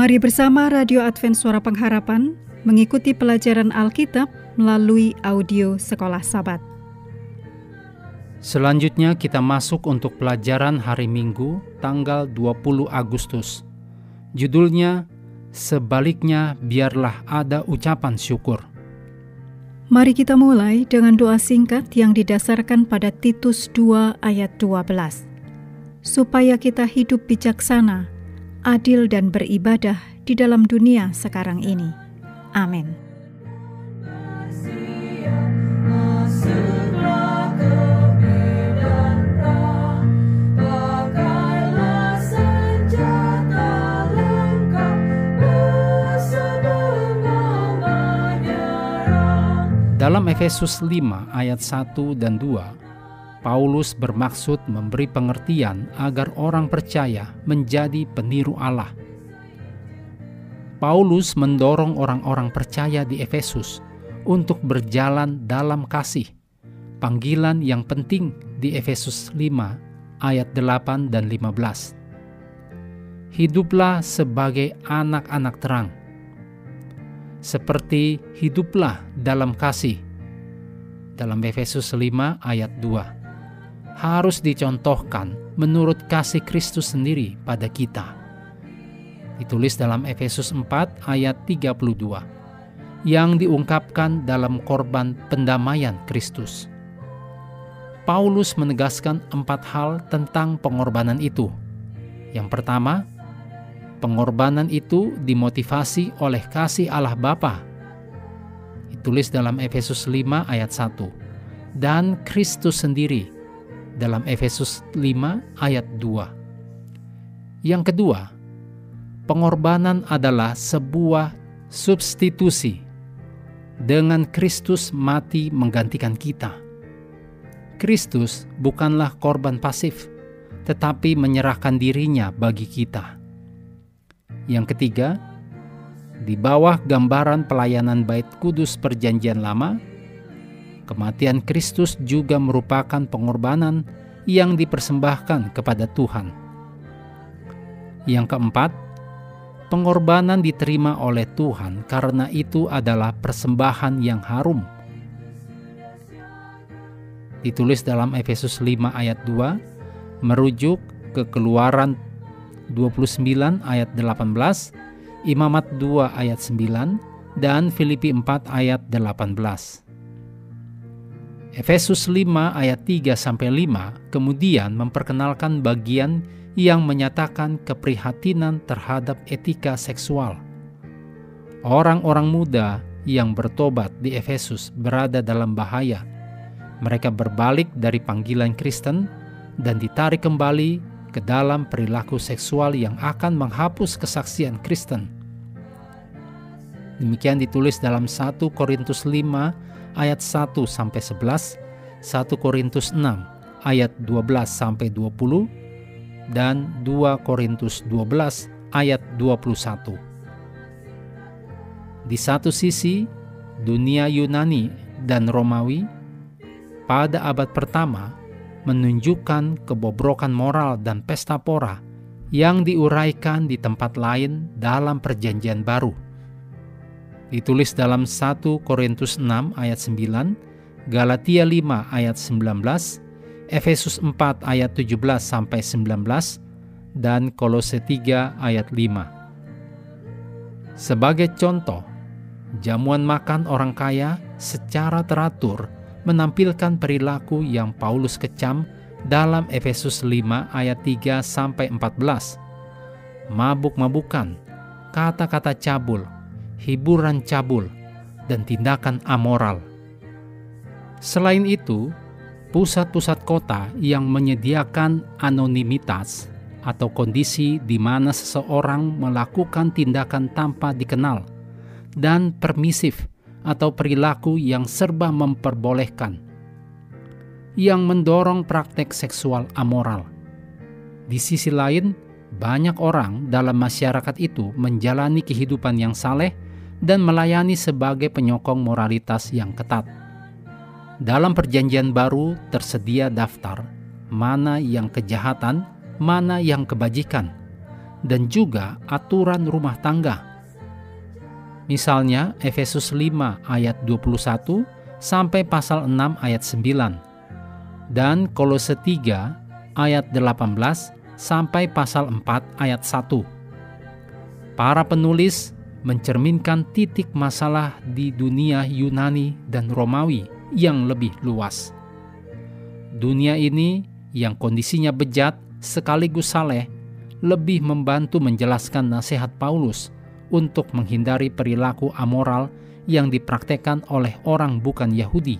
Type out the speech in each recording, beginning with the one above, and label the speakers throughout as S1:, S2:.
S1: Mari bersama Radio Advent Suara Pengharapan mengikuti pelajaran Alkitab melalui audio Sekolah Sabat.
S2: Selanjutnya kita masuk untuk pelajaran hari Minggu tanggal 20 Agustus. Judulnya Sebaliknya biarlah ada ucapan syukur.
S1: Mari kita mulai dengan doa singkat yang didasarkan pada Titus 2 ayat 12. Supaya kita hidup bijaksana, adil dan beribadah di dalam dunia sekarang ini. Amin.
S2: Dalam Efesus 5 ayat 1 dan 2, Paulus bermaksud memberi pengertian agar orang percaya menjadi peniru Allah. Paulus mendorong orang-orang percaya di Efesus untuk berjalan dalam kasih. Panggilan yang penting di Efesus 5 ayat 8 dan 15. Hiduplah sebagai anak-anak terang seperti hiduplah dalam kasih. Dalam Efesus 5 ayat 2. Harus dicontohkan menurut kasih Kristus sendiri pada kita. Ditulis dalam Efesus 4 ayat 32 yang diungkapkan dalam korban pendamaian Kristus. Paulus menegaskan empat hal tentang pengorbanan itu. Yang pertama, Pengorbanan itu dimotivasi oleh kasih Allah Bapa. Ditulis dalam Efesus 5 ayat 1. Dan Kristus sendiri dalam Efesus 5 ayat 2. Yang kedua, pengorbanan adalah sebuah substitusi. Dengan Kristus mati menggantikan kita. Kristus bukanlah korban pasif, tetapi menyerahkan dirinya bagi kita. Yang ketiga, di bawah gambaran pelayanan Bait Kudus Perjanjian Lama, kematian Kristus juga merupakan pengorbanan yang dipersembahkan kepada Tuhan. Yang keempat, pengorbanan diterima oleh Tuhan karena itu adalah persembahan yang harum. Ditulis dalam Efesus 5 ayat 2, merujuk ke keluaran 29 ayat 18, Imamat 2 ayat 9, dan Filipi 4 ayat 18. Efesus 5 ayat 3 sampai 5 kemudian memperkenalkan bagian yang menyatakan keprihatinan terhadap etika seksual. Orang-orang muda yang bertobat di Efesus berada dalam bahaya. Mereka berbalik dari panggilan Kristen dan ditarik kembali ke dalam perilaku seksual yang akan menghapus kesaksian Kristen. Demikian ditulis dalam 1 Korintus 5 ayat 1 sampai 11, 1 Korintus 6 ayat 12 sampai 20 dan 2 Korintus 12 ayat 21. Di satu sisi, dunia Yunani dan Romawi pada abad pertama menunjukkan kebobrokan moral dan pesta pora yang diuraikan di tempat lain dalam perjanjian baru. Ditulis dalam 1 Korintus 6 ayat 9, Galatia 5 ayat 19, Efesus 4 ayat 17 sampai 19, dan Kolose 3 ayat 5. Sebagai contoh, jamuan makan orang kaya secara teratur menampilkan perilaku yang Paulus kecam dalam Efesus 5 ayat 3 sampai 14. Mabuk-mabukan, kata-kata cabul, hiburan cabul, dan tindakan amoral. Selain itu, pusat-pusat kota yang menyediakan anonimitas atau kondisi di mana seseorang melakukan tindakan tanpa dikenal dan permisif atau perilaku yang serba memperbolehkan, yang mendorong praktek seksual amoral. Di sisi lain, banyak orang dalam masyarakat itu menjalani kehidupan yang saleh dan melayani sebagai penyokong moralitas yang ketat. Dalam Perjanjian Baru tersedia daftar mana yang kejahatan, mana yang kebajikan, dan juga aturan rumah tangga. Misalnya Efesus 5 ayat 21 sampai pasal 6 ayat 9 dan Kolose 3 ayat 18 sampai pasal 4 ayat 1. Para penulis mencerminkan titik masalah di dunia Yunani dan Romawi yang lebih luas. Dunia ini yang kondisinya bejat sekaligus saleh lebih membantu menjelaskan nasihat Paulus untuk menghindari perilaku amoral yang dipraktekkan oleh orang bukan Yahudi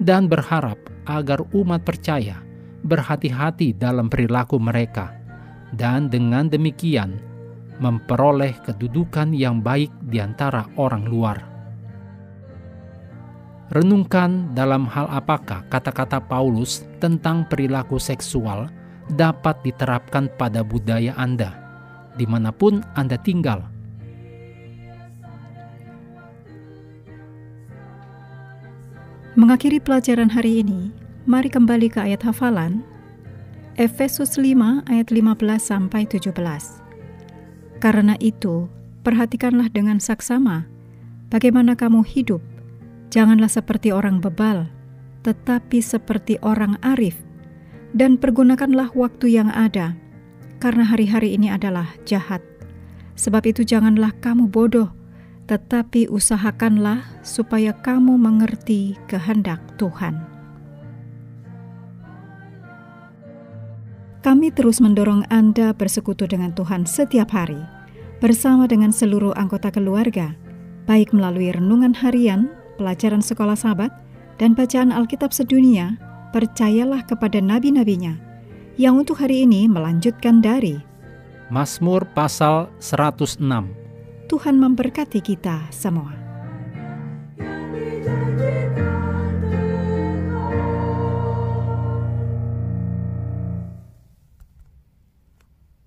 S2: dan berharap agar umat percaya berhati-hati dalam perilaku mereka dan dengan demikian memperoleh kedudukan yang baik di antara orang luar. Renungkan dalam hal apakah kata-kata Paulus tentang perilaku seksual dapat diterapkan pada budaya Anda, di mana pun Anda tinggal.
S1: Mengakhiri pelajaran hari ini, mari kembali ke ayat hafalan Efesus 5 ayat 15 sampai 17. Karena itu, perhatikanlah dengan saksama bagaimana kamu hidup Janganlah seperti orang bebal, tetapi seperti orang arif, dan pergunakanlah waktu yang ada, karena hari-hari ini adalah jahat. Sebab itu, janganlah kamu bodoh, tetapi usahakanlah supaya kamu mengerti kehendak Tuhan. Kami terus mendorong Anda bersekutu dengan Tuhan setiap hari, bersama dengan seluruh anggota keluarga, baik melalui renungan harian pelajaran sekolah sahabat, dan bacaan Alkitab sedunia, percayalah kepada nabi-nabinya, yang untuk hari ini melanjutkan dari
S2: Mazmur pasal 106.
S1: Tuhan memberkati kita semua.